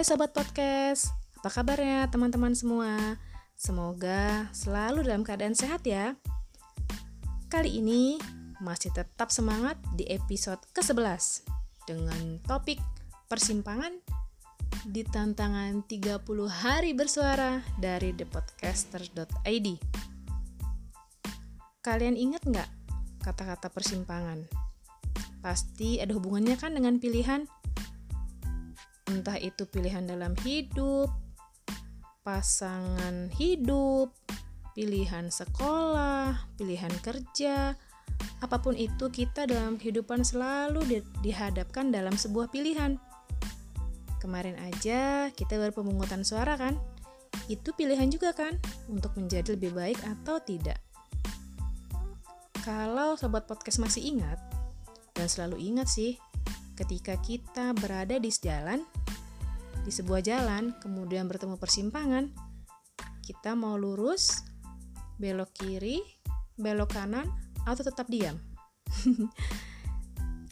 Hai Sobat Podcast, apa kabarnya teman-teman semua? Semoga selalu dalam keadaan sehat ya. Kali ini masih tetap semangat di episode ke-11 dengan topik persimpangan di tantangan 30 hari bersuara dari thepodcaster.id. Kalian ingat nggak kata-kata persimpangan? Pasti ada hubungannya kan dengan pilihan entah itu pilihan dalam hidup, pasangan hidup, pilihan sekolah, pilihan kerja, apa pun itu kita dalam kehidupan selalu di dihadapkan dalam sebuah pilihan. Kemarin aja kita baru pemungutan suara kan? Itu pilihan juga kan untuk menjadi lebih baik atau tidak. Kalau sobat podcast masih ingat, dan selalu ingat sih, ketika kita berada di jalan, di sebuah jalan, kemudian bertemu persimpangan, kita mau lurus, belok kiri, belok kanan, atau tetap diam.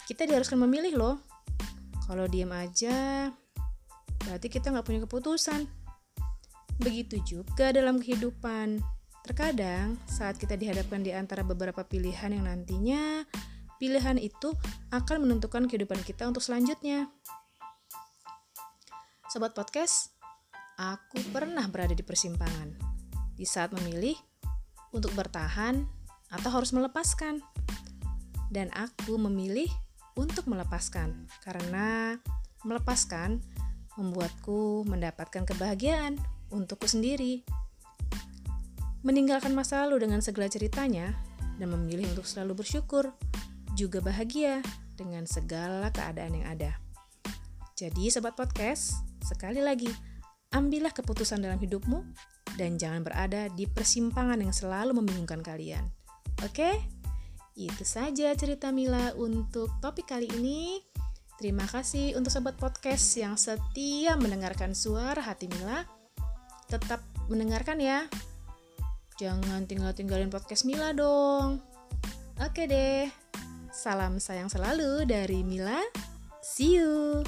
kita diharuskan memilih loh. Kalau diam aja, berarti kita nggak punya keputusan. Begitu juga dalam kehidupan. Terkadang saat kita dihadapkan di antara beberapa pilihan yang nantinya pilihan itu akan menentukan kehidupan kita untuk selanjutnya. Sobat podcast, aku pernah berada di persimpangan. Di saat memilih untuk bertahan atau harus melepaskan. Dan aku memilih untuk melepaskan karena melepaskan membuatku mendapatkan kebahagiaan untukku sendiri. Meninggalkan masa lalu dengan segala ceritanya dan memilih untuk selalu bersyukur, juga bahagia dengan segala keadaan yang ada. Jadi, sobat podcast, Sekali lagi, ambillah keputusan dalam hidupmu dan jangan berada di persimpangan yang selalu membingungkan kalian. Oke? Itu saja cerita Mila untuk topik kali ini. Terima kasih untuk sobat podcast yang setia mendengarkan suara hati Mila. Tetap mendengarkan ya. Jangan tinggal-tinggalin podcast Mila dong. Oke deh. Salam sayang selalu dari Mila. See you.